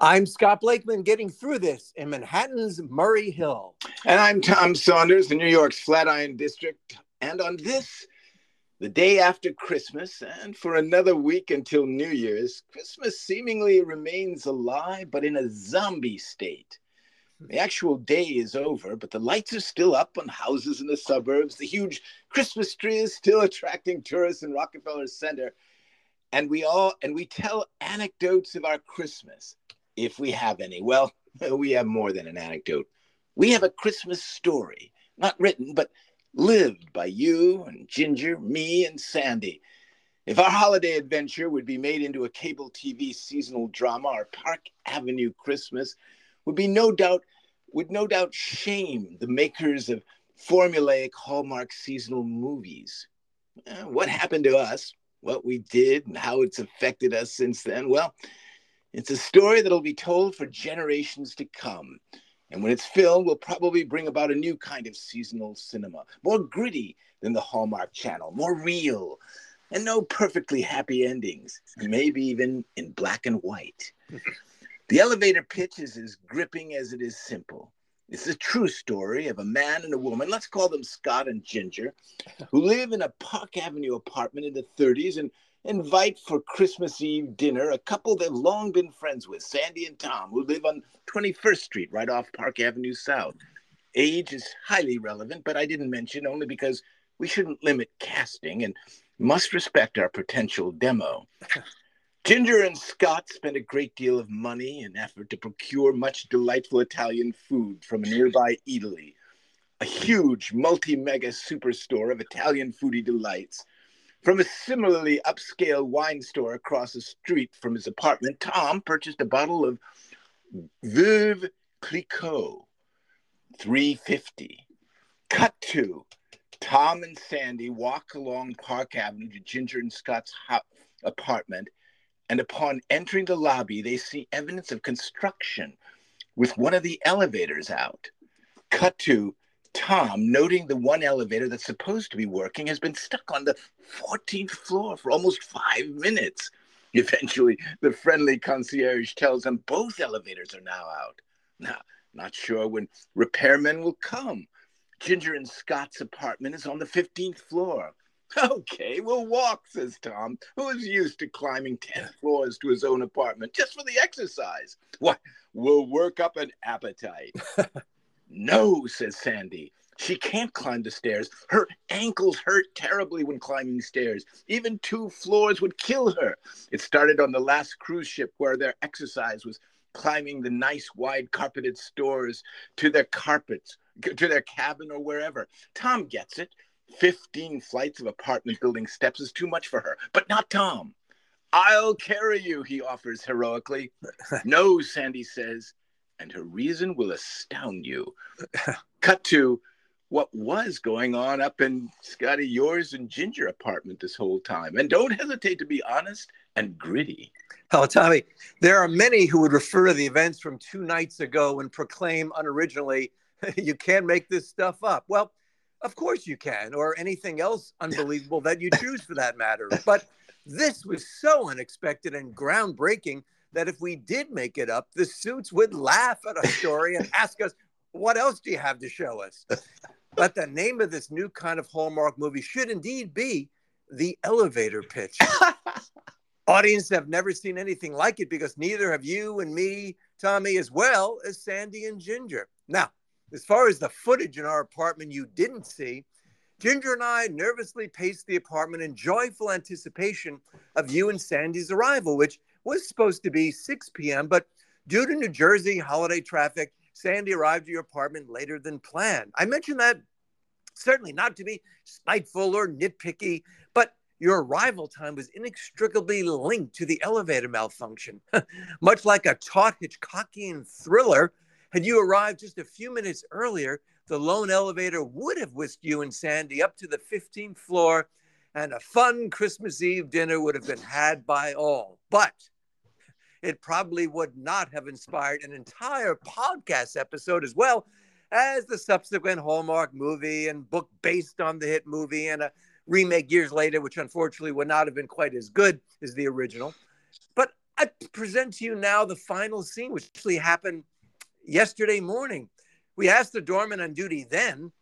I'm Scott Blakeman getting through this in Manhattan's Murray Hill. And I'm Tom Saunders, in New York's Flatiron District. And on this, the day after Christmas, and for another week until New Year's, Christmas seemingly remains alive, but in a zombie state. The actual day is over, but the lights are still up on houses in the suburbs. The huge Christmas tree is still attracting tourists in Rockefeller Center. And we all and we tell anecdotes of our Christmas, if we have any. Well, we have more than an anecdote. We have a Christmas story, not written, but lived by you and Ginger, me and Sandy. If our holiday adventure would be made into a cable TV seasonal drama, our Park Avenue Christmas would be no doubt would no doubt shame the makers of formulaic Hallmark seasonal movies. Uh, what happened to us, what we did, and how it's affected us since then? Well, it's a story that'll be told for generations to come. And when it's filmed, will probably bring about a new kind of seasonal cinema, more gritty than the Hallmark Channel, more real, and no perfectly happy endings, maybe even in black and white. The elevator pitch is as gripping as it is simple. It's a true story of a man and a woman, let's call them Scott and Ginger, who live in a Park Avenue apartment in the 30s and invite for Christmas Eve dinner a couple they've long been friends with, Sandy and Tom, who live on 21st Street, right off Park Avenue South. Age is highly relevant, but I didn't mention only because we shouldn't limit casting and must respect our potential demo. Ginger and Scott spent a great deal of money and effort to procure much delightful Italian food from a nearby eatery, a huge multi mega superstore of Italian foodie delights. From a similarly upscale wine store across the street from his apartment, Tom purchased a bottle of Veuve Clicquot, 350. Cut to Tom and Sandy walk along Park Avenue to Ginger and Scott's apartment and upon entering the lobby, they see evidence of construction with one of the elevators out. Cut to Tom noting the one elevator that's supposed to be working has been stuck on the 14th floor for almost five minutes. Eventually, the friendly concierge tells them both elevators are now out. Now, not sure when repairmen will come. Ginger and Scott's apartment is on the 15th floor. Okay, we'll walk, says Tom, who is used to climbing 10 floors to his own apartment just for the exercise. What? We'll work up an appetite. no, says Sandy. She can't climb the stairs. Her ankles hurt terribly when climbing stairs. Even two floors would kill her. It started on the last cruise ship where their exercise was climbing the nice wide carpeted stores to their carpets, to their cabin or wherever. Tom gets it. 15 flights of apartment building steps is too much for her, but not Tom. I'll carry you, he offers heroically. no, Sandy says, and her reason will astound you. Cut to what was going on up in Scotty, yours and Ginger apartment this whole time. And don't hesitate to be honest and gritty. Oh, Tommy, there are many who would refer to the events from two nights ago and proclaim unoriginally, you can't make this stuff up. Well, of course you can, or anything else unbelievable that you choose for that matter. But this was so unexpected and groundbreaking that if we did make it up, the suits would laugh at our story and ask us, what else do you have to show us? But the name of this new kind of Hallmark movie should indeed be The Elevator Pitch. Audience have never seen anything like it because neither have you and me, Tommy, as well as Sandy and Ginger. Now, as far as the footage in our apartment you didn't see, Ginger and I nervously paced the apartment in joyful anticipation of you and Sandy's arrival, which was supposed to be 6 p.m. But due to New Jersey holiday traffic, Sandy arrived at your apartment later than planned. I mention that certainly not to be spiteful or nitpicky, but your arrival time was inextricably linked to the elevator malfunction. Much like a taut Hitchcockian thriller, had you arrived just a few minutes earlier, the lone elevator would have whisked you and Sandy up to the 15th floor, and a fun Christmas Eve dinner would have been had by all. But it probably would not have inspired an entire podcast episode as well as the subsequent Hallmark movie and book based on the hit movie and a remake years later, which unfortunately would not have been quite as good as the original. But I present to you now the final scene, which actually happened yesterday morning. We asked the doorman on duty then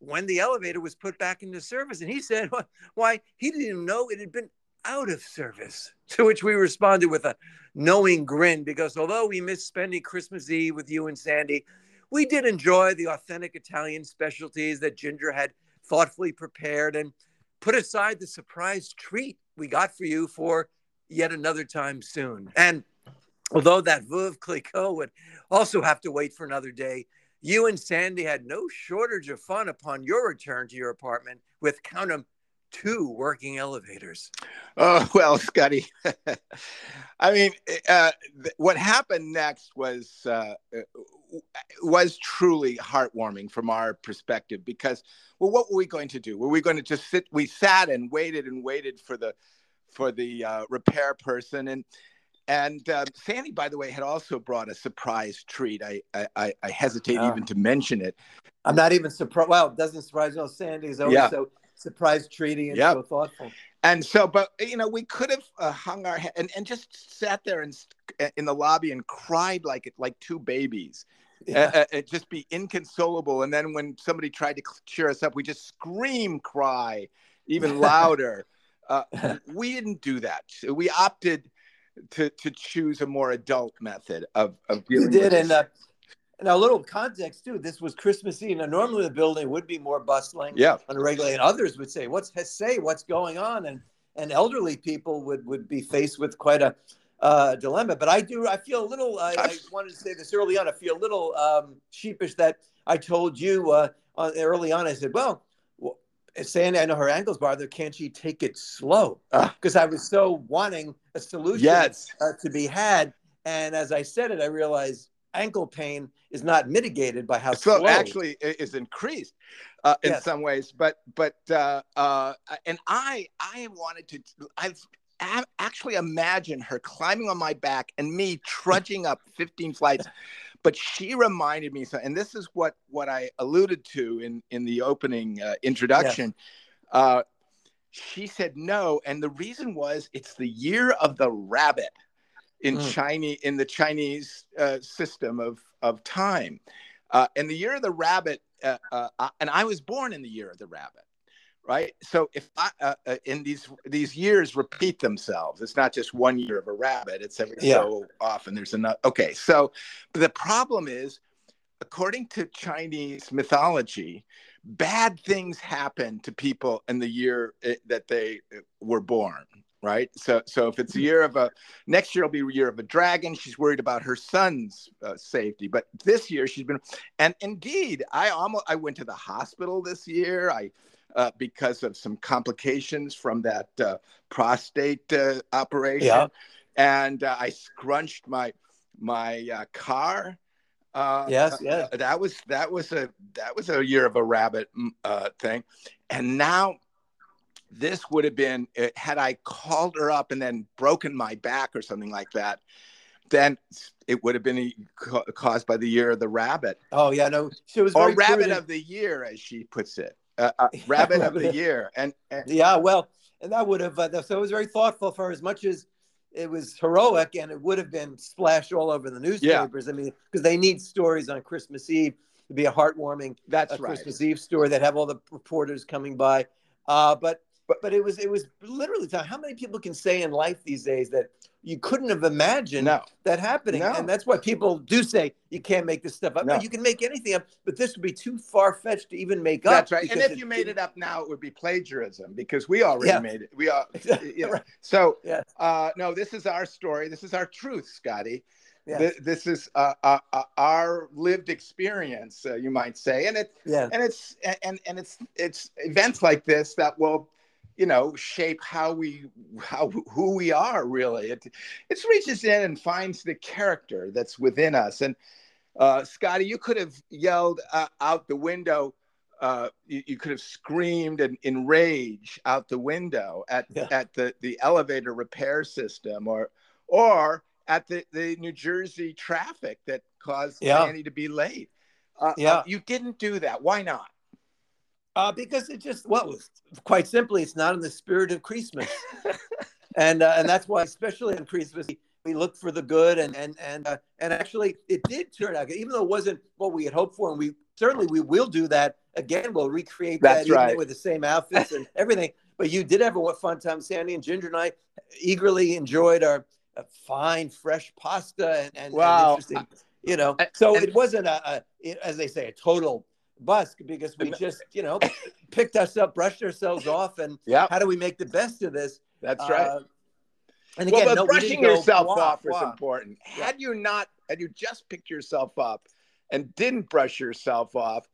when the elevator was put back into service, and he said, "Why he didn't even know it had been out of service." To which we responded with a knowing grin, because although we missed spending Christmas Eve with you and Sandy, we did enjoy the authentic Italian specialties that Ginger had thoughtfully prepared, and put aside the surprise treat we got for you for yet another time soon. And although that Veuve Clicquot would also have to wait for another day, you and Sandy had no shortage of fun upon your return to your apartment with count them two working elevators. Oh well, Scotty. I mean, uh, th- what happened next was uh, was truly heartwarming from our perspective because, well, what were we going to do? Were we going to just sit? We sat and waited and waited for the for the uh, repair person and and uh, Sandy, by the way, had also brought a surprise treat. I I, I hesitate uh, even to mention it. I'm not even surprised. Well, it doesn't surprise me. Sandy's always yeah. so surprise treaty and yep. so thoughtful. And so, but you know, we could have uh, hung our head and, and just sat there and in the lobby and cried like it like two babies. Yeah. Uh, uh, just be inconsolable. And then when somebody tried to cheer us up, we just scream, cry even louder. Uh, we didn't do that. We opted to to choose a more adult method of of dealing. We did, and and a little context too. This was Christmas Eve. Now, normally the building would be more bustling, yeah, on a regular. And others would say, "What's say? What's going on?" And and elderly people would would be faced with quite a uh, dilemma. But I do. I feel a little. I, I wanted to say this early on. I feel a little um, sheepish that I told you uh, early on. I said, "Well." Sandy, I know her ankles bother. Can't she take it slow? Because uh, I was so wanting a solution yes. uh, to be had. And as I said it, I realized ankle pain is not mitigated by how so slow. actually is increased uh, in yes. some ways. But but uh, uh, and I I wanted to I've actually imagine her climbing on my back and me trudging up 15 flights but she reminded me so and this is what what i alluded to in in the opening uh, introduction yes. uh, she said no and the reason was it's the year of the rabbit in mm. chinese in the chinese uh, system of of time uh, and the year of the rabbit uh, uh, and i was born in the year of the rabbit right so if i uh, uh, in these these years repeat themselves it's not just one year of a rabbit it's every yeah. so often there's another okay so the problem is according to chinese mythology bad things happen to people in the year eh, that they eh, were born right so so if it's a year of a next year will be a year of a dragon she's worried about her son's uh, safety but this year she's been and indeed i almost i went to the hospital this year i uh, because of some complications from that uh, prostate uh, operation. Yeah. And uh, I scrunched my my uh, car. yes, yes. that was that was a that was a year of a rabbit mm, thing, and now this would have been had I called her up and then broken my back or something like that then it would have been caused by the year of the rabbit. Oh yeah, no, she was or rabbit prudent. of the year, as she puts it uh, uh, rabbit of the year. And, and, yeah, well, and that would have uh, so it was very thoughtful for as much as it was heroic, and it would have been splashed all over the newspapers. Yeah. I mean, because they need stories on Christmas Eve to be a heartwarming that's uh, right. Christmas Eve story that have all the reporters coming by. Uh, but but but it was it was literally how many people can say in life these days that you couldn't have imagined no. that happening. No. And that's why people do say you can't make this stuff up. No. you can make anything up, but this would be too far fetched to even make up. That's right. And if you made it up now, it would be plagiarism because we already yeah. made it. We are, you know. right. So, yes. uh, no, this is our story. This is our truth, Scotty. Yes. This is uh, uh, uh, our lived experience, uh, you might say, and it, yeah. and it's, and and it's, it's events like this that will you know shape how we how who we are really it it reaches in and finds the character that's within us and uh, scotty you could have yelled uh, out the window uh, you, you, could have screamed in, in rage out the window at yeah. at the the elevator repair system or or at the, the New Jersey traffic that caused yeah. Annie to be late. Uh, uh yeah, you didn't do that. Why not? Uh, because it just well, quite simply, it's not in the spirit of Christmas, and uh, and that's why, especially on Christmas, we look for the good, and and and uh, and actually, it did turn out, even though it wasn't what we had hoped for, and we certainly we will do that again. We'll recreate That's that right. with the same outfits and everything. But you did have a what fun time, Sandy and Ginger and I eagerly enjoyed our uh, fine fresh pasta and, and, Wow. and interesting, you know. So and- it wasn't a, a, as they say, a total busk because we just, you know, picked us up, brushed ourselves off, and Yeah, how do we make the best of this? that's right. Uh, and well, again, but no, brushing yourself "Wah, off is wah." important. Yeah. Had you not, had you just picked yourself up and didn't brush yourself off,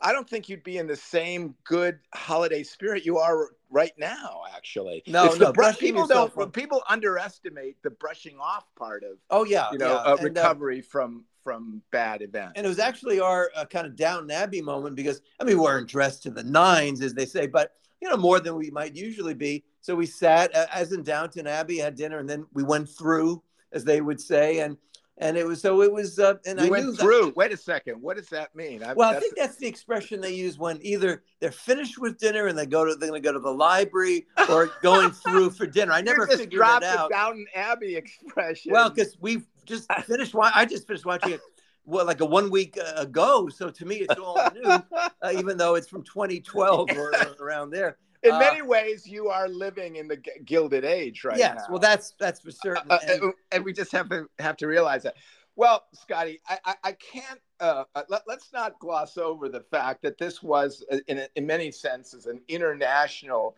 I don't think you'd be in the same good holiday spirit you are right now. Actually, No, It's no, people don't. off. People underestimate the brushing off part of Oh yeah, you know yeah. uh, And, uh, recovery from from bad events. and it was actually our uh, kind of Downton Abbey moment because I mean we weren't dressed to the nines as they say, but you know more than we might usually be. So we sat uh, as in Downton Abbey, had dinner, and then we went through, as they would say, and and it was so it was. Uh, and we I went knew that- through. Wait a second. What does that mean? I, well, I think that's the expression they use when either they're finished with dinner and they go to they're going to go to the library or going through for dinner. I never just figured dropped it out. the Downton Abbey expression. Well, because we've just finished. wa- I just finished watching it. Well, like a one week uh, ago. So to me, it's all new, uh, even though it's from 2012 or, or around there. in uh, many ways, you are living in the g- gilded age right yes. now. Well, that's that's for certain. Uh, And- and, and we just have to have to realize that. Well, Scotty, I, I, I can't. Uh, uh, let, us not gloss over the fact that this was, uh, in, in many senses, an international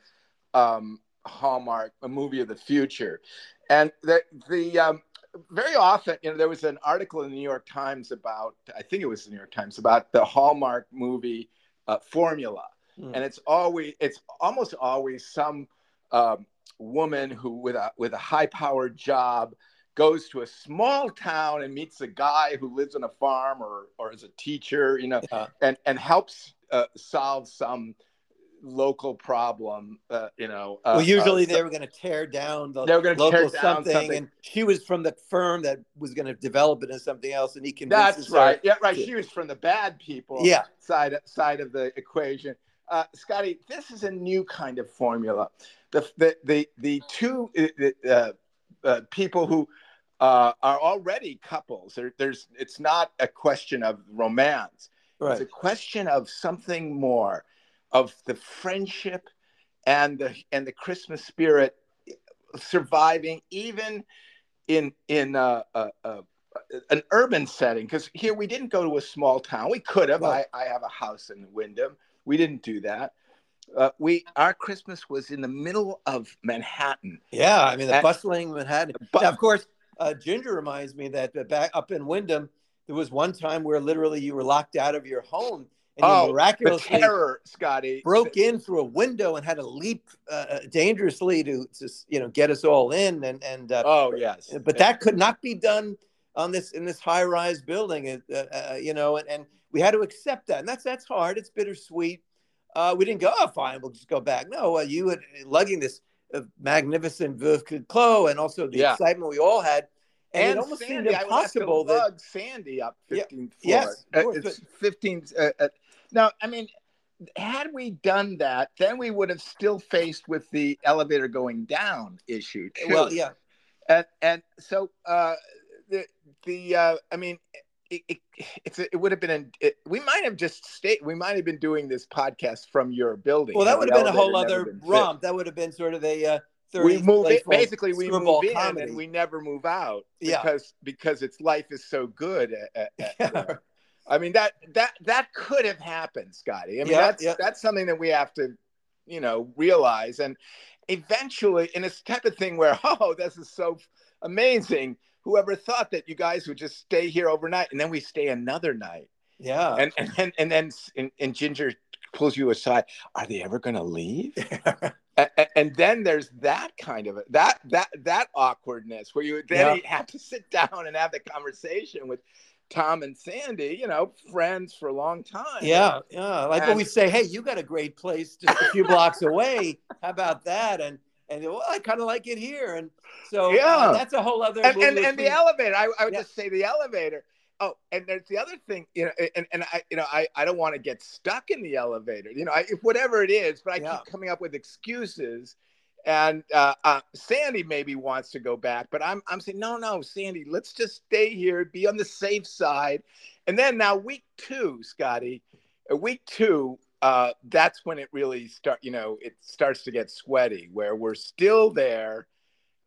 um, hallmark, a movie of the future, and the the um, very often, you know, there was an article in the New York Times about, I think it was the New York Times, about the Hallmark movie uh, formula, Hmm. and it's always, it's almost always some um, woman who with a with a high powered job goes to a small town and meets a guy who lives on a farm or or is a teacher, you know, and and helps uh, solve some local problem, uh, you know. Uh, well, usually uh, they were going to tear down the They were local tear down something, something. and she was from the firm that was going to develop it into something else, and he convinces That's her- right. Yeah, right. to- She was from the bad people Yeah. side side of the equation. Uh, Scotty, this is a new kind of formula. The the the, the two uh, uh, people who uh, are already couples. There, there's it's not a question of romance. Right. It's a question of something more, of the friendship and the and the Christmas spirit surviving even in in uh, uh, uh, an urban setting. Because here we didn't go to a small town. We could have. Well- I, I have a house in Wyndham. We didn't do that. Uh, we our Christmas was in the middle of Manhattan. Yeah, I mean the And- bustling Manhattan. But- now, of course, uh, Ginger reminds me that back up in Wyndham, there was one time where literally you were locked out of your home and Oh, the terror, Scotty. broke in through a window and had to leap uh, dangerously to, to you know get us all in. And and uh, Oh yes, but that could not be done on this in this high rise building uh, uh, you know and, and we had to accept that. And that's that's hard. It's bittersweet. Uh, we didn't go oh fine we'll just go back. No uh, you had lugging this uh, magnificent Veuve Clicquot and also the Yeah. excitement we all had. And, and it almost Sandy, seemed I would have to that lug Sandy up Yeah, 15th floor. yes, Uh, course, it's 15th. Uh, uh, now, I mean, had we done that, then we would have still faced with the elevator going down issue. Too. well yeah and and so uh, the the uh, I mean. It, it, it's it would have been an, it, we might have just stayed we might have been doing this podcast from your building well that would have been a whole other romp that would have been sort of a uh, 30s we move in, basically we move in comedy. and we never move out Yeah. because because its life is so good at, at- at- Yeah. I mean that that that could have happened, Scotty. I mean Yeah, that's yeah. that's something that we have to, you know, realize. And eventually, and it's type of thing where, oh, this is so amazing. Whoever thought that you guys would just stay here overnight, and then we stay another night, yeah and and then and then and, and Ginger pulls you aside. Are they ever going to leave? A- a- and then there's that kind of that that that awkwardness where you then Yeah. have to sit down and have the conversation with Tom and Sandy, you know, friends for a long time. Yeah, yeah. Like when we say, "Hey, you got a great place just a few blocks away. How about that?" And and well, I kind of like it here. And so uh, Yeah. that's a whole other. and and, and the elevator. I, I would Yeah. just say the elevator. Oh, and there's the other thing, you know, and, and I, you know, I, I don't want to get stuck in the elevator, you know, I, if whatever it is, but I Yeah. keep coming up with excuses, and uh, uh, Sandy maybe wants to go back, but I'm I'm saying no, no, Sandy, let's just stay here, be on the safe side. And then now week two, Scotty, uh, week two, uh, that's when it really start. You know, it starts to get sweaty, where we're still there.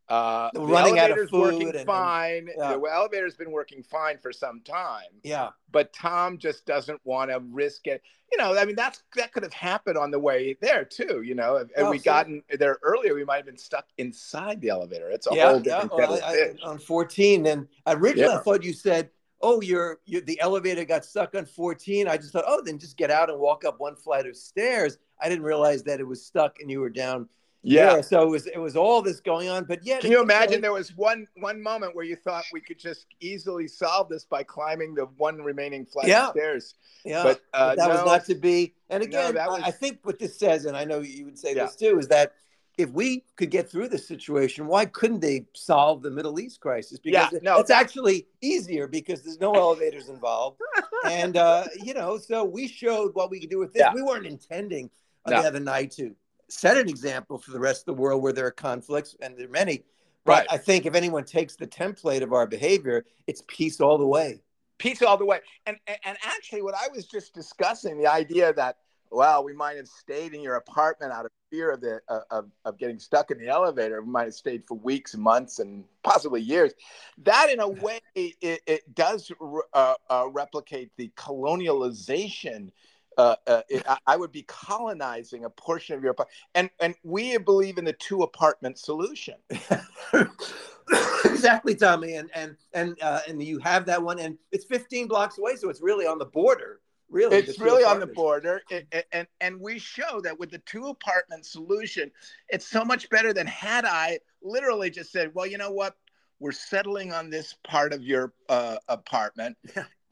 Uh, the running out of food working and, fine. yeah. The elevator's been working fine for some time. Yeah. But Tom just doesn't want to risk it. You know, I mean, that's that could have happened on the way there too. You know, if, if Oh, we so- gotten there earlier, we might have been stuck inside the elevator. It's a yeah, whole yeah. different Well, I- I- on 14, and originally I thought you said, "Oh, you're, you the elevator got stuck on 14." I just thought, "Oh, then just get out and walk up one flight of stairs." I didn't realize that it was stuck and you were down. Yeah. there. So it was it was all this going on, but yeah. Can you imagine there was one one moment where you thought we could just easily solve this by climbing the one remaining flight Yeah. of stairs? Yeah, but, but uh, that was not to be. And again, I- was- I think what this says, and I know you would say Yeah. this too, is that if we could get through this situation, why couldn't they solve the Middle East crisis? Because Yeah, no, it's actually easier because there's no elevators involved, and uh, you know, so we showed what we could do with this. Yeah. We weren't intending No. the other night to set an example for the rest of the world where there are conflicts, and there are many. But Right. I think if anyone takes the template of our behavior, it's peace all the way. Peace all the way. And, and actually, what I was just discussing, the idea that well, we might have stayed in your apartment out of fear of the uh, of, of getting stuck in the elevator. We might have stayed for weeks, months, and possibly years. That, in a way, it, it does uh, uh, replicate the colonialization. Uh, uh, it, I- would be colonizing a portion of your apartment, and and we believe in the two apartment solution. exactly, Tommy, and and and uh, and you have that one, and it's 15 blocks away, so it's really on the border. Really, it's really on the border It- it- and and we show that with the two apartment solution it's so much better than had i literally just said well you know what we're settling on this part of your uh, apartment.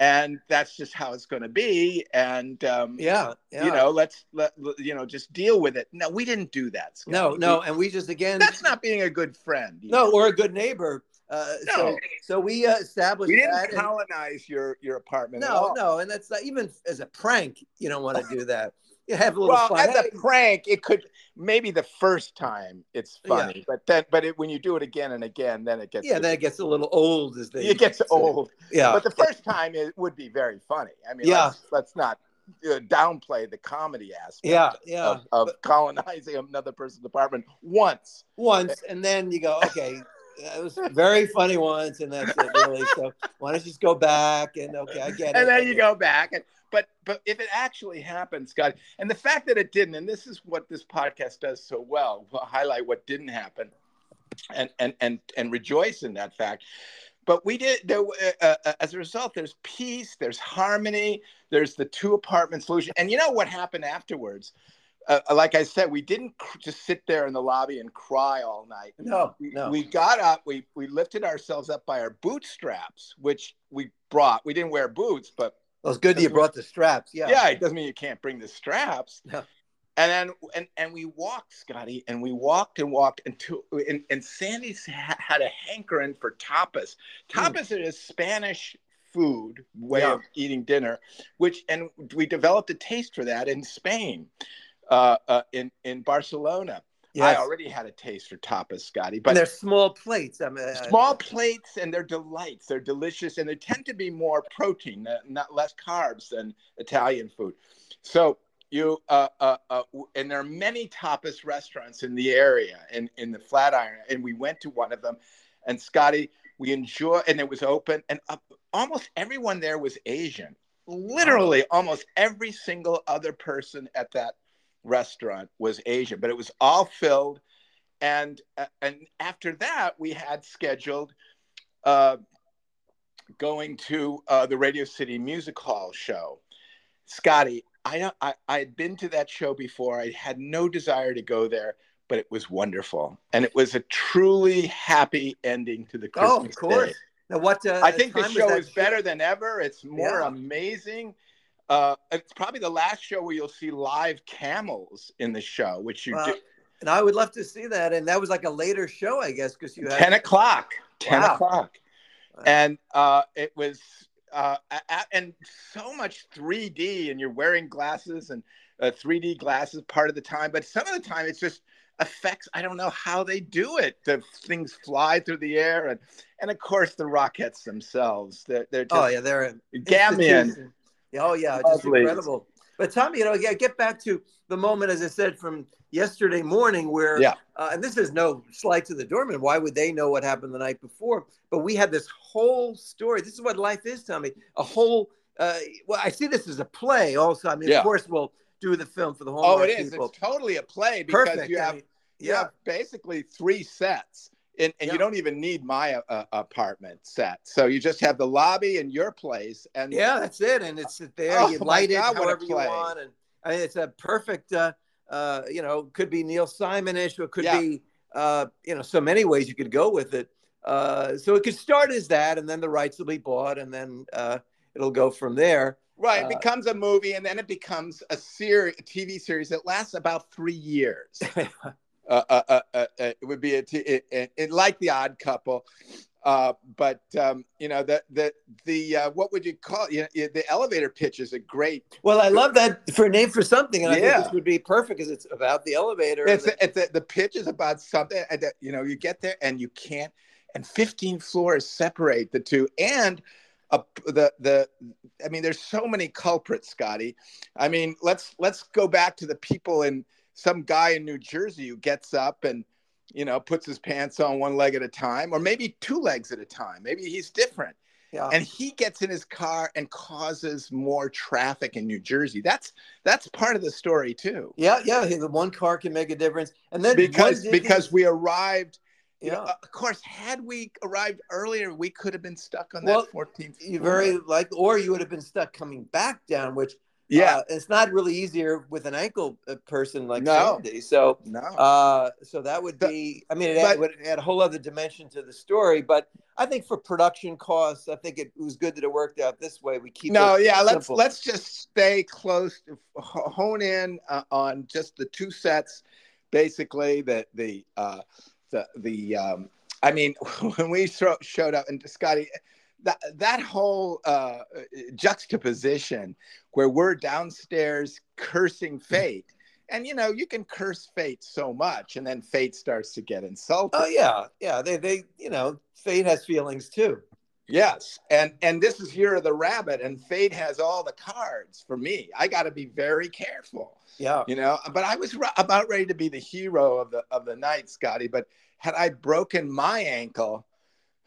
And that's just how it's going to be and um, Yeah, yeah. you know let's let you know just deal with it no we didn't do that Scott. no, no, We- and we just again, that's not being a good friend no, or a good neighbor. Uh, No. So, so we uh, established we didn't that. and- colonize your your apartment no, no, and that's not, even as a prank. You don't want to do that. You have a little well, fun. as Hey, a prank, it could maybe the first time it's Yeah. funny, but then but it, when you do it again and again, then it gets yeah, then it gets a little old, as they it gets say. old. Yeah, But the first time it would be very funny. I mean, Yeah. let's, let's not uh, downplay the comedy aspect yeah, yeah. of, of colonizing another person's apartment once. once, and then you go, okay, it was very funny once, and that's it, really. So why don't you just go back and okay, I get it. and then you go back and but but if it actually happened scott and the fact that it didn't and this is what this podcast does so well we'll highlight what didn't happen and and and and rejoice in that fact but we did there uh, uh, as a result there's peace there's harmony there's the two apartment solution and you know what happened afterwards uh, like i said we didn't cr- just sit there in the lobby and cry all night. No, we, no. we got up we we lifted ourselves up by our bootstraps which we brought we didn't wear boots but well, it's good that you brought the straps. Yeah. yeah. it doesn't mean you can't bring the straps Yeah. and then and and we walked scotty and we walked and walked until and, and sandy's ha- had a hankering for tapas tapas is a spanish food way Yeah. of eating dinner which and we developed a taste for that in spain uh, uh, in in barcelona. Yes. i already had a taste for tapas scotty and but they're small plates. I mean, uh, small plates and they're delights. They're delicious and they tend to be more protein not less carbs than italian food. So you uh, uh, uh, and there are many tapas restaurants in the area in, in the flatiron and we went to one of them. And scotty we enjoy and it was open and uh, almost everyone there was asian. Literally almost every single other person at that restaurant was asian but it was all filled and uh, and after that we had scheduled uh, going to uh, the radio city music hall show scotty I, don't- I i had been to that show before i had no desire to go there but it was wonderful and it was a truly happy ending to the christmas Oh, of course. day. Now, what? Uh, i think the show is better than ever it's more Yeah. amazing uh, it's probably the last show where you'll see live camels in the show which you Wow. do And I would love to see that. And that was like a later show, I guess, because you had 10 o'clock 10 Wow. o'clock Wow. and uh, it was uh, a- a- and so much 3d and you're wearing glasses and uh, 3d glasses part of the time but some of the time it's just effects. I don't know how they do it. The things fly through the air, and and of course the Rockettes themselves. They're, they're just oh yeah, they're Gamian. Oh yeah, just Lovely. incredible. But Tommy, you know, yeah, get back to the moment, as I said, from yesterday morning, where Yeah. uh, and this is no slight to the doorman. Why would they know what happened the night before? But we had this whole story. This is what life is, Tommy. A whole. Uh, well, I see this as a play. Also, I mean, Yeah. of course, we'll do the film for the whole. Oh, it is. People. It's totally a play because Perfect. you I have mean, you yeah. have basically three sets, and, and Yeah. you don't even need my uh, apartment set. So you just have the lobby in your place, and Yeah, that's it. And it's there. Oh, you light it God, a however you want, and I mean, it's a perfect. Uh, uh, you know, could be Neil Simonish, or could Yeah. be uh, you know, so many ways you could go with it. Uh, so it could start as that, and then the rights will be bought, and then uh, it'll go from there. right, Uh, it becomes a movie, and then it becomes a series, a TV series that lasts about three years. uh, uh, uh, uh, uh, it would be a t- it, it, it- like the Odd Couple, uh, but um, you know the the the uh, what would you call you know, the elevator pitch is a great. well, I love that for a name for something, and I think this would be perfect because it's about the elevator. It's, the- it's the pitch is about something that you know you get there and you can't and 15 floors separate the two and uh, the the I mean there's so many culprits Scotty I mean let's let's go back to the people in some guy in New Jersey who gets up and you know puts his pants on one leg at a time or maybe two legs at a time maybe he's different yeah. and he gets in his car and causes more traffic in New Jersey that's that's part of the story too yeah, yeah. The one car can make a difference, and then because because these- we arrived you yeah. know, of course had we arrived earlier we could have been stuck on Well, that 14th you very like, or you would have been stuck coming back down, which yeah uh, it's not really easier with an ankle uh, person like No. Sandy. So, no uh, so that would be. I mean, it but- add, would add a whole other dimension to the story. But I think for production costs, I think it was good that it worked out this way. We keep no yeah let's let's just stay close to hone in uh, on just the two sets basically the the uh the the um i mean when we throw, showed up and scotty that that whole uh juxtaposition where we're downstairs cursing fate and you know you can curse fate so much and then fate starts to get insulted Oh yeah, yeah. They they you know, fate has feelings too. Yes, and and this is Hero the Rabbit, and Fate has all the cards for me. I got to be very careful, Yeah. you know. But I was about ready to be the hero of the of the night, Scotty. But had I broken my ankle,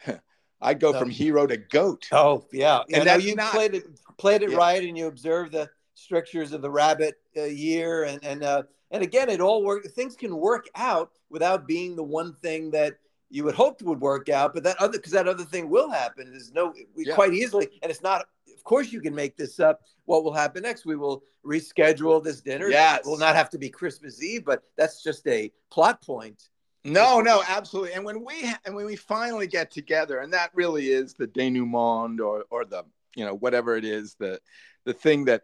I'd go No. from hero to goat. Oh yeah. And And that's you not- played it played it Yeah. right, and you observe the strictures of the rabbit uh, year, and and uh, and again, it all work. Things can work out without being the one thing that you would hope would work out, but that other because that other thing will happen. There's no we Yeah. quite easily, and it's not. Of course, you can make this up. What will happen next? We will reschedule this dinner. Yeah, it will not have to be Christmas Eve, but that's just a plot point. No, no, absolutely. And when we ha- and when we finally get together, and that really is the denouement, or or the you know whatever it is, the the thing that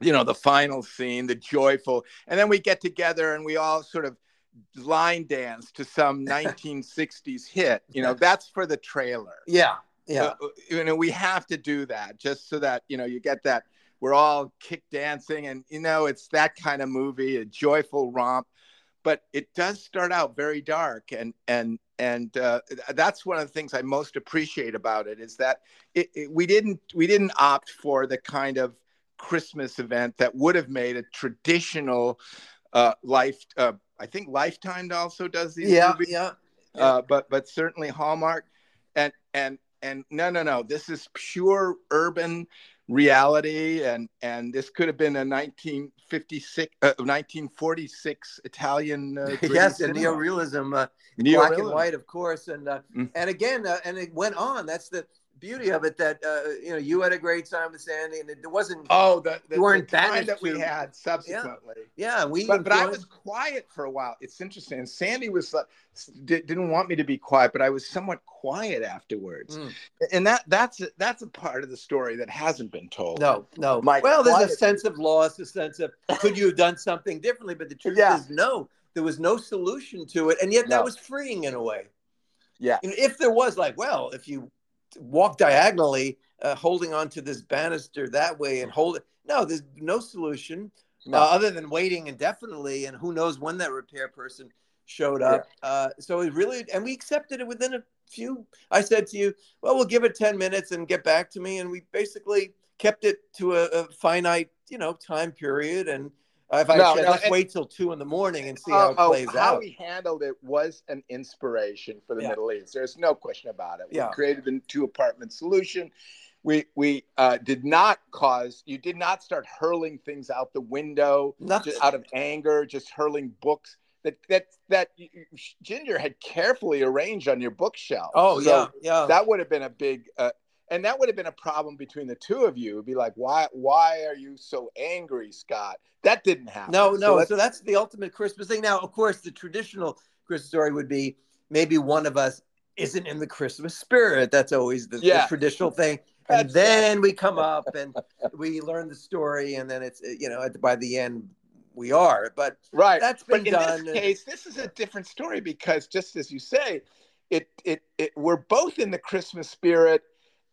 you know the final scene, the joyful, and then we get together and we all sort of line dance to some 1960s hit. You know, that's for the trailer. Yeah, yeah. Uh, you know, we have to do that just so that you know you get that. We're all kick dancing, and you know, it's that kind of movie, a joyful romp but it does start out very dark and and and uh, that's one of the things i most appreciate about it is that it, it, we didn't we didn't opt for the kind of christmas event that would have made a traditional uh, life uh, i think lifetime also does these yeah, movies yeah. uh, but but certainly hallmark and and and no no no this is pure urban reality and and this could have been a 1956 uh, 1946 italian uh, yes, and neorealism, uh, Neorealism. black and white, of course, and uh, Mm. and again, uh, and it went on. That's the beauty of it. That uh, you know, you had a great time with Sandy, and it wasn't. oh the, the, You weren't the time that we to- had subsequently yeah, we. but, but I was quiet for a while. It's interesting. And Sandy was like, di- didn't want me to be quiet, but I was somewhat quiet afterwards. Mm. And that that's that's a part of the story that hasn't been told. No, no. My well, there's a sense of loss, a sense of could you have done something differently? But the truth Yeah. is, no. There was no solution to it, and yet that No. was freeing in a way. Yeah. And if there was, like, well, if you walk diagonally, uh, holding onto this banister that way and hold it, no, there's no solution. no. uh, other than waiting indefinitely, and who knows when that repair person showed up. Yeah. Uh, so it really, and we accepted it within a few. I said to you, "Well, we'll give it ten minutes and get back to me," and we basically kept it to a, a finite, you know, time period. And if I no, said, no, let's and, wait till two in the morning and see how it oh, plays how out. How we handled it was an inspiration for the yeah. Middle East. There's no question about it. We yeah. created the two apartment solution. We we uh, did not cause you did not start hurling things out the window just out of anger, just hurling books that that that Ginger had carefully arranged on your bookshelf. Oh so yeah, yeah. That would have been a big. Uh, and that would have been a problem between the two of you. It'd be like, why, why are you so angry, Scott? That didn't happen. No, no. So that's, so that's the ultimate Christmas thing. Now, of course, the traditional Christmas story would be maybe one of us isn't in the Christmas spirit. That's always the, yeah. the traditional thing. And then we come up and we learn the story, and then it's you know by the end we are. But right, that's been but in done. this case, this is a different story because just as you say, it it, it we're both in the Christmas spirit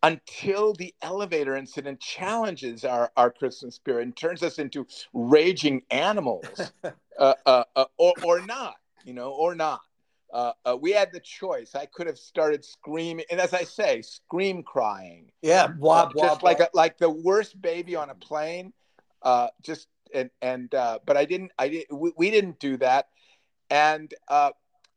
until the elevator incident challenges our, our Christmas spirit and turns us into raging animals, uh, uh, uh, or, or not, you know, or not. Uh, uh, we had the choice. I could have started screaming, and as I say, scream crying. Yeah, blah, blah, just blah. like a, like the worst baby on a plane. Uh, just and and but I didn't. I did. We, we didn't do that. And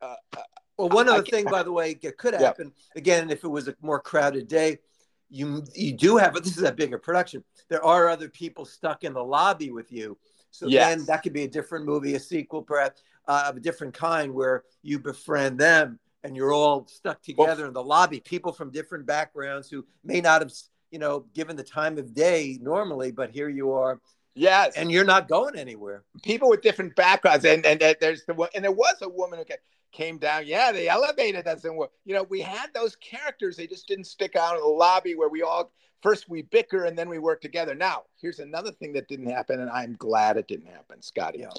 well, one other thing, by the way, it could happen yeah. again if it was a more crowded day you you do have but this is a bigger production. There are other people stuck in the lobby with you. So yes. then that could be a different movie a sequel perhaps uh, of a different kind where you befriend them and you're all stuck together well, in the lobby. People from different backgrounds who may not have you know given the time of day normally but here you are Yes, and you're not going anywhere. People with different backgrounds, and and, and there's the one, and there was a woman who came down. Yeah, the elevator doesn't work. You know, we had those characters. They just didn't stick out in the lobby where we all first we bicker and then we work together. Now, here's another thing that didn't happen, and I'm glad it didn't happen, Scotty. Yeah.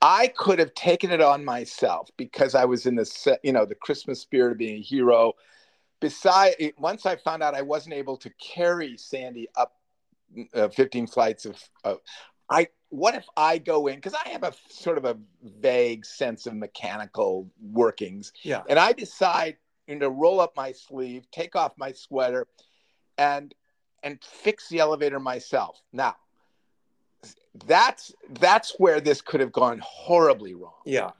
I could have taken it on myself because I was in the you know the Christmas spirit of being a hero. Beside, once I found out I wasn't able to carry Sandy up uh, 15 flights of, of I what if I go in because I have a sort of a vague sense of mechanical workings. Yeah. And I decide you know, to roll up my sleeve, take off my sweater, and and fix the elevator myself. Now, that's that's where this could have gone horribly wrong. Yeah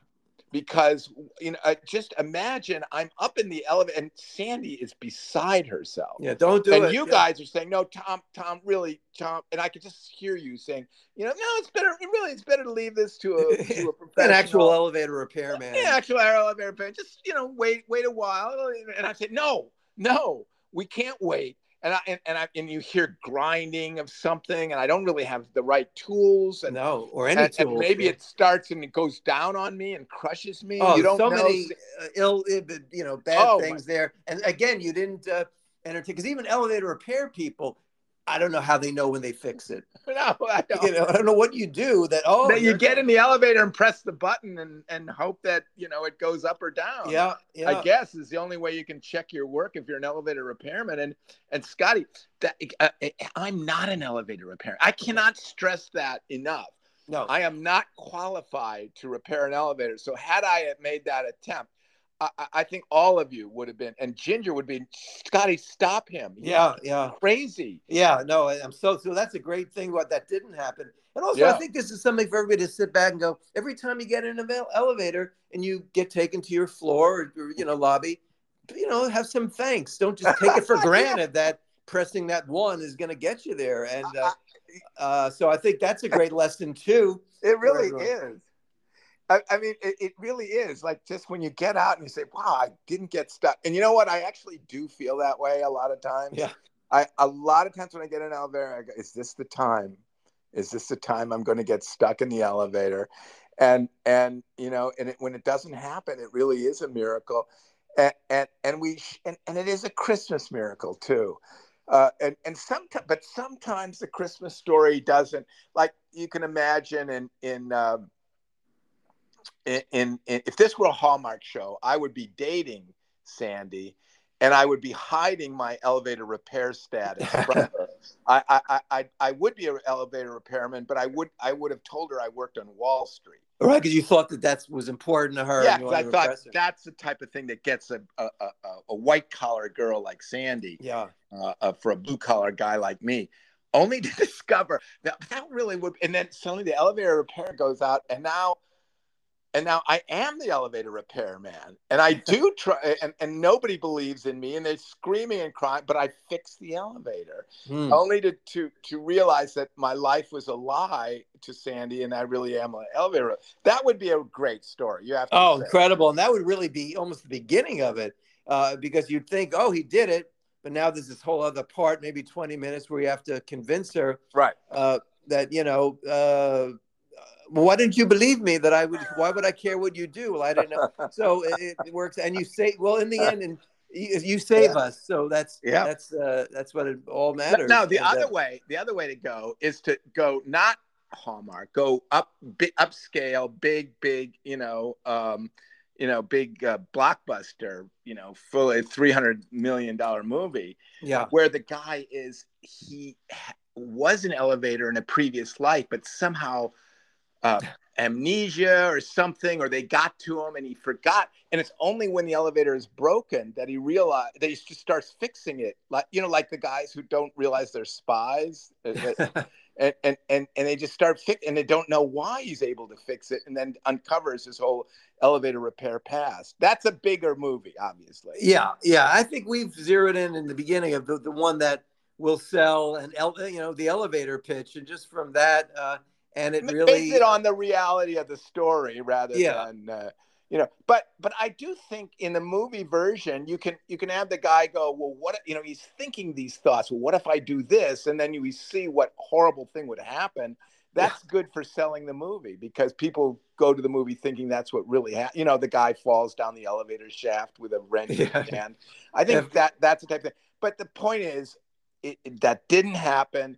because you know just imagine i'm up in the elevator and sandy is beside herself. Yeah don't do and it. and you yeah. guys are saying no tom tom really tom and i could just hear you saying you know no it's better really it's better to leave this to a, to a professional. an actual elevator repairman yeah actual elevator repair. Just you know wait wait a while. And i said no no we can't wait and I and, and I and you hear grinding of something, and I don't really have the right tools. And, no, or any and, tools. And maybe it starts and it goes down on me and crushes me. Oh, you don't so know. many uh, ill, you know, bad oh, things my. there. And again, you didn't uh, entertain because even elevator repair people I don't know how they know when they fix it. No, I don't. You know, I don't know what you do that. Oh, that you get in the elevator and press the button and and hope that you know it goes up or down. Yeah, yeah. I guess is the only way you can check your work if you're an elevator repairman. And and Scotty, that uh, I'm not an elevator repairman. I cannot stress that enough. No, I am not qualified to repair an elevator. So had I made that attempt, I, I, think all of you would have been, and Ginger would be, Scotty, stop him. Yeah, yeah, crazy. Yeah, no, I'm so so. That's a great thing. What that didn't happen, and also yeah. I think this is something for everybody to sit back and go. Every time you get in an elevator and you get taken to your floor or, you know lobby, you know, have some thanks. Don't just take it for granted that pressing that one is going to get you there. And uh, uh, so I think that's a great lesson too. It really is. I, I mean, it, it, really is like just when you get out and you say, "Wow, I didn't get stuck." And you know what? I actually do feel that way a lot of times. Yeah. I a lot of times when I get in an elevator, I go, "Is this the time? Is this the time I'm going to get stuck in the elevator?" And and you know, and it, when it doesn't happen, it really is a miracle. And and, and we and, and it is a Christmas miracle too. Uh, and and sometimes, but sometimes the Christmas story doesn't. Like you can imagine in in um, in, in, in, if this were a Hallmark show, I would be dating Sandy and I would be hiding my elevator repair status from her I, I, I, I would be an elevator repairman, but I would I would have told her I worked on Wall Street. Right, because you thought that that was important to her. Yeah, I thought that's the type of thing that gets a a, a, a white collar girl like Sandy. Yeah. Uh, uh, for a blue collar guy like me, only to discover that that really would. And then suddenly the elevator repair goes out, and now and now I am the elevator repairman, and I do try, and, and nobody believes in me, and they're screaming and crying, but I fix the elevator, hmm. only to to to realize that my life was a lie to Sandy, and I really am an elevator. That would be a great story. You have to. Oh, say. incredible! And that would really be almost the beginning of it, uh, because you'd think, oh, he did it, but now there's this whole other part, maybe 20 minutes, where you have to convince her, right, uh, that you know. Uh, why didn't you believe me that I would? Why would I care what you do? Well, I didn't know. So it, it works, and you say, well, in the end, and you, you save yeah. us. So that's yeah, that's uh, that's what it all matters. Now the and, other uh, way, the other way to go is to go not Hallmark, go up, bi- upscale, big, big, you know, um, you know, big uh, blockbuster, you know, fully three hundred million dollar movie. Yeah, where the guy is he was an elevator in a previous life, but somehow uh, amnesia or something, or they got to him and he forgot. And it's only when the elevator is broken that he realized that he just starts fixing it. Like you know, like the guys who don't realize they're spies. and, and and and they just start fix and they don't know why he's able to fix it and then uncovers his whole elevator repair past that's a bigger movie obviously yeah yeah i think we've zeroed in in the beginning of the, the one that will sell and you know the elevator pitch and just from that uh and it really base it on the reality of the story rather yeah. than uh, you know but but i do think in the movie version you can you can have the guy go well what you know he's thinking these thoughts well what if i do this and then you see what horrible thing would happen that's yeah. good for selling the movie because people go to the movie thinking that's what really happened you know the guy falls down the elevator shaft with a wrench yeah. in his hand i think yeah. that that's the type of thing but the point is it, it, that didn't happen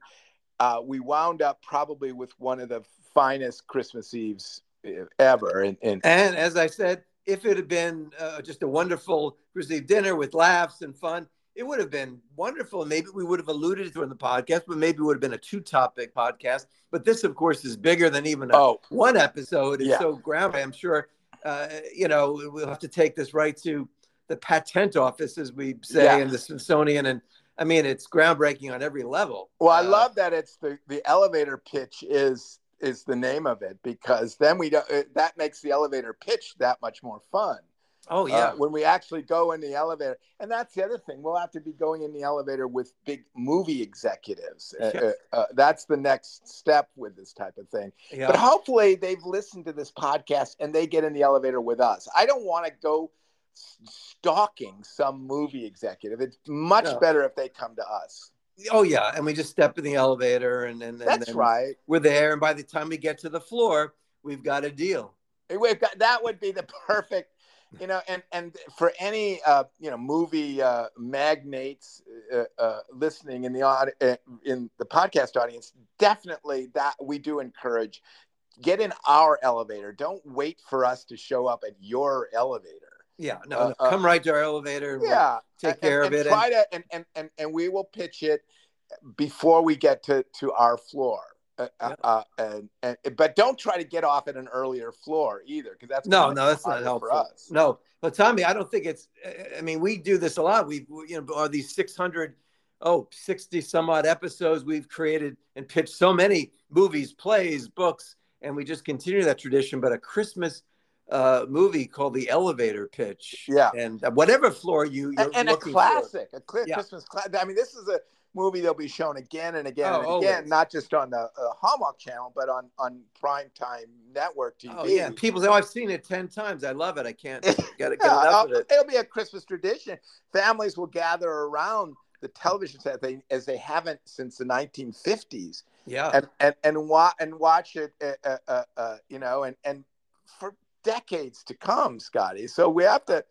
uh, we wound up probably with one of the finest Christmas Eves uh, ever. And, and, and as I said, if it had been uh, just a wonderful Christmas Eve dinner with laughs and fun, it would have been wonderful. Maybe we would have alluded to it in the podcast, but maybe it would have been a two topic podcast. But this, of course, is bigger than even a oh. one episode. It's yeah. so groundbreaking. I'm sure, uh, you know, we'll have to take this right to the patent office, as we say, yeah. in the Smithsonian and I mean, it's groundbreaking on every level. Well, I uh, love that it's the the elevator pitch is is the name of it because then we don't that makes the elevator pitch that much more fun. Oh yeah, uh, when we actually go in the elevator, and that's the other thing. We'll have to be going in the elevator with big movie executives. Uh, yeah. Uh, uh, that's the next step with this type of thing. Yeah. But hopefully, they've listened to this podcast and they get in the elevator with us. I don't want to go stalking some movie executive. It's much no. better if they come to us. Oh yeah, and we just step in the elevator, and and, and that's right. We're there, and by the time we get to the floor, we've got a deal. We've got that would be the perfect, you know, and and for any uh, you know movie uh, magnates uh, uh, listening in the uh, in the podcast audience, definitely that we do encourage. Get in our elevator. Don't wait for us to show up at your elevator yeah, no, uh, no. come uh, right to our elevator. yeah, we'll take and, care and, of it. Try and... to and, and and and we will pitch it before we get to to our floor. Uh, uh yeah. uh, and, and but don't try to get off at an earlier floor either because that's no no that's not helpful for us. no but tommy i don't think it's i mean we do this a lot we you know are these 600 oh 60 some odd episodes we've created and pitched so many movies plays books and we just continue that tradition but a christmas uh, movie called The Elevator Pitch. Yeah, and whatever floor you and, and a classic, for. a yeah. Christmas classic. I mean, this is a movie that'll be shown again and again oh, and always. again, not just on the uh, Hallmark Channel, but on on primetime network TV. Oh yeah, people say, "Oh, I've seen it ten times. I love it. I can't get, get enough of it." It'll be a Christmas tradition. Families will gather around the television set they, as they haven't since the 1950s. Yeah, and and and, wa- and watch it, uh, uh, uh, uh you know, and and for decades to come, Scotty. So we have to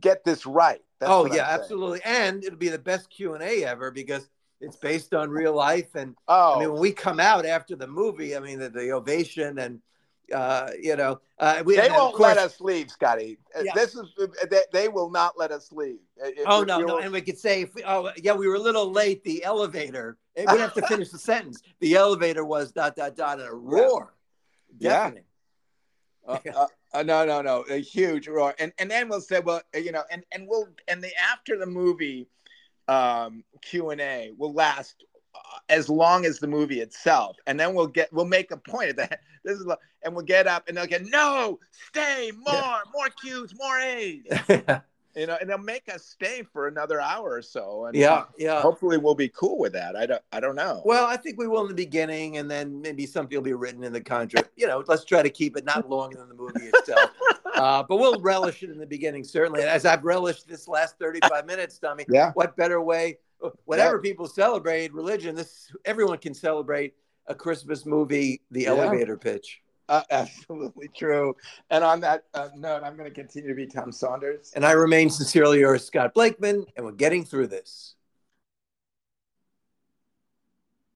get this right. That's oh yeah, absolutely. And it'll be the best Q and A ever because it's based on real life. And oh. I mean, when we come out after the movie, I mean, the, the ovation and Uh, you know, uh, we, they won't course- let us leave, Scotty. Uh, Yeah. This is they, they will not let us leave. Uh, it- Oh no, no, and we could say, if we, oh yeah, we were a little late. The elevator. We have to finish the sentence. The elevator was dot dot dot and a roar. Yeah. Deafening. Uh, uh, uh, no, no, no, a huge roar, and and then we'll say, well, you know, and and we'll and the after the movie um, Q and A will last uh, as long as the movie itself, and then we'll get we'll make a point of that. This is, and we'll get up and they'll get no, stay more, Yeah. more Qs, more A's, you know, and they'll make us stay for another hour or so, and yeah, yeah. hopefully we'll be cool with that. I don't, I don't know. Well, I think we will in the beginning, and then maybe something will be written in the contract. You know, let's try to keep it not longer than the movie itself. uh, but we'll relish it in the beginning, certainly. As I've relished this last 35 minutes, Tommy. Yeah. What better way? Whatever people celebrate, religion, this everyone can celebrate a Christmas movie, the Yeah. elevator pitch. Uh, absolutely true. And on that uh, note, I'm going to continue to be Tom Saunders. And I remain sincerely yours, Scott Blakeman, and we're getting through this.